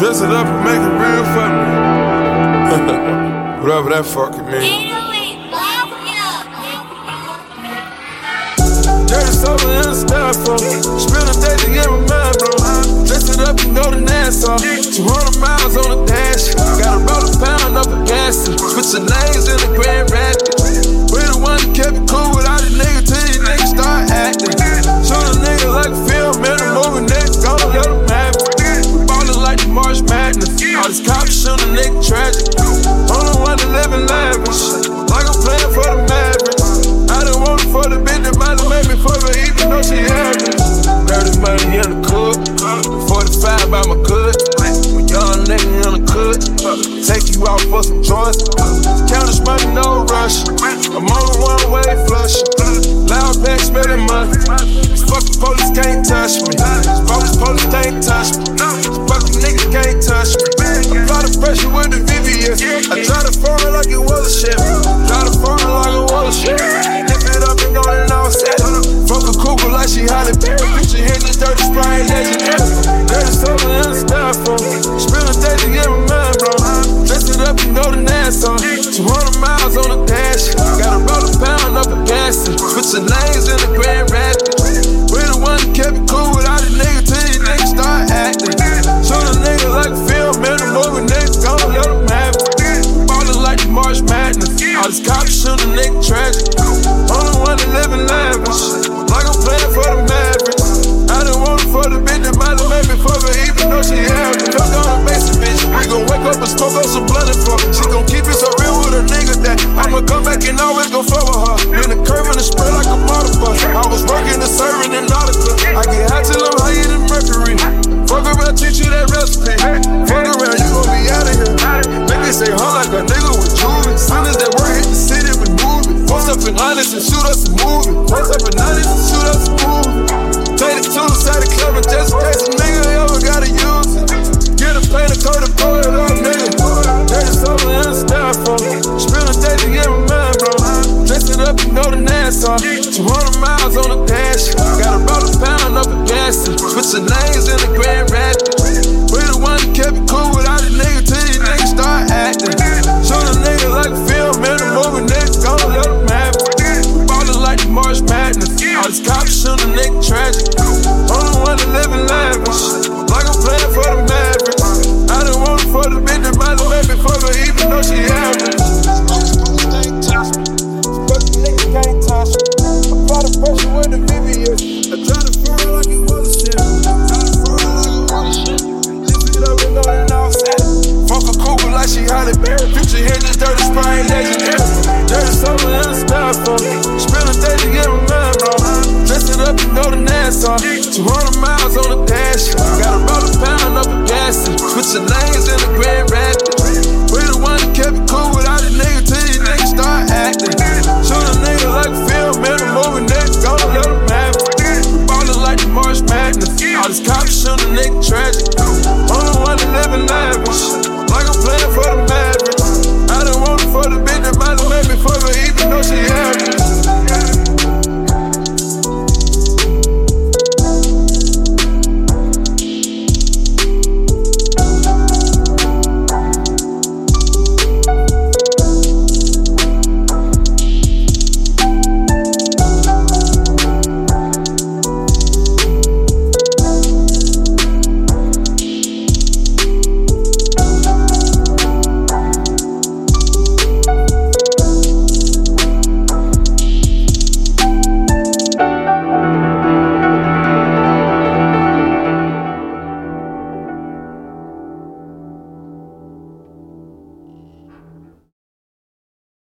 Dress it up and make it real for me. Whatever that fucking means. Dirty sober in the sky for Spend a day to get my mind blown. Dress it up and go to Nassau. 200 miles on the dash. Got a roll a pound up a gas. Switching lanes in the Grand touch hundreds and shoot us a movie. Raise up in hundreds and shoot us a movie. Take the two side the club just in case a nigga ever gotta use it. Get a plane and coat and blow it me. nigga. Dirty sober and styrofoam. Spill the stage to get my mind blown. Dress it up and go to Nassau. 200 miles on the dash. Got about a pound up in Gaston. Switching Select